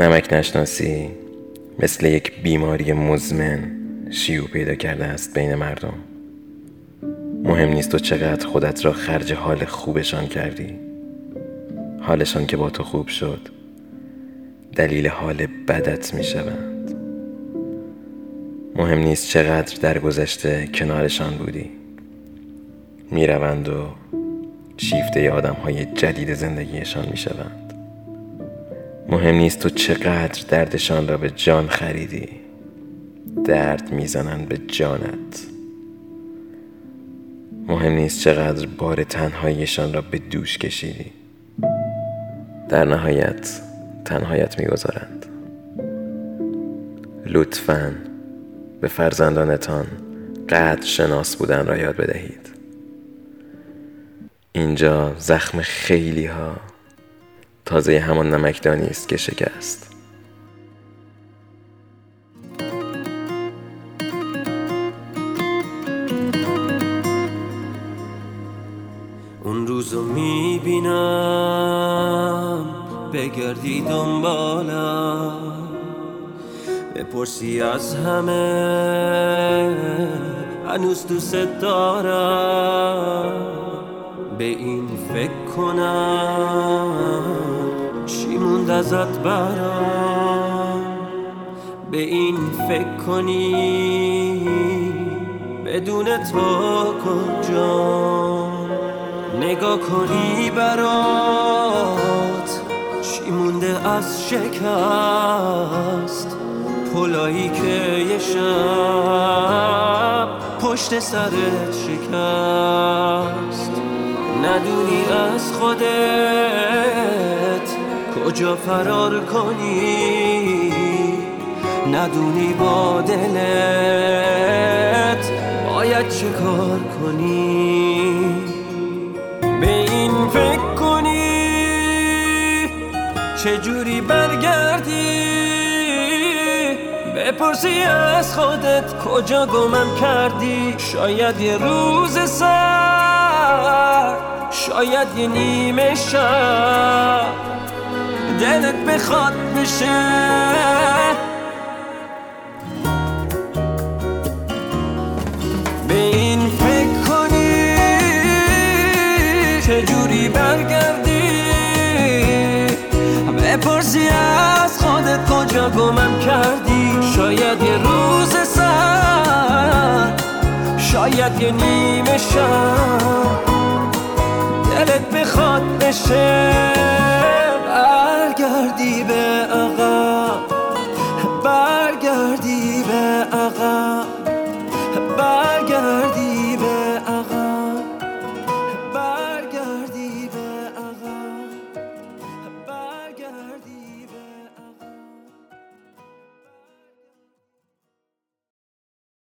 نمک نشناسی مثل یک بیماری مزمن شیوع پیدا کرده است بین مردم. مهم نیست تو چقدر خودت را خرج حال خوبشان کردی. حالشان که با تو خوب شد دلیل حال بدت می شوند مهم نیست چقدر در گذشته کنارشان بودی. می روند و شیفته آدم های جدید زندگیشان می شوند مهم نیست تو چقدر دردشان را به جان خریدی. درد می‌زنند به جانت. مهم نیست چقدر بار تنهاییشان را به دوش کشیدی. در نهایت تنهایت می‌گذارند. لطفا به فرزندانتان قدر شناس بودن را یاد بدهید. اینجا زخم خیلی ها تازه همان نمکدانی است که شکست. اون روزو می‌بینم بگردی دنبالم. بپرسی از همه هنوز دوست دارم. به این فکر کنم. ازت برام به این فکر کنی بدون تو کجا؟ نگاه کنی برات چی مونده از شکست؟ پلایی که یه شب پشت سرت شکست. ندونی از خودت کجا فرار کنی؟ ندونی با دلت باید چه کار کنی؟ به این فکر کنی چجوری برگردی؟ بپرسی از خودت کجا گمم کردی؟ شاید یه روز سر شاید یه نیمه شب. دلت بخواد بشه به این فکر کنی چجوری برگردی بپرسی از خودت کجا گمم کردی شاید یه روز سر شاید یه نیمه شب دلت بخواد بشه دي بقى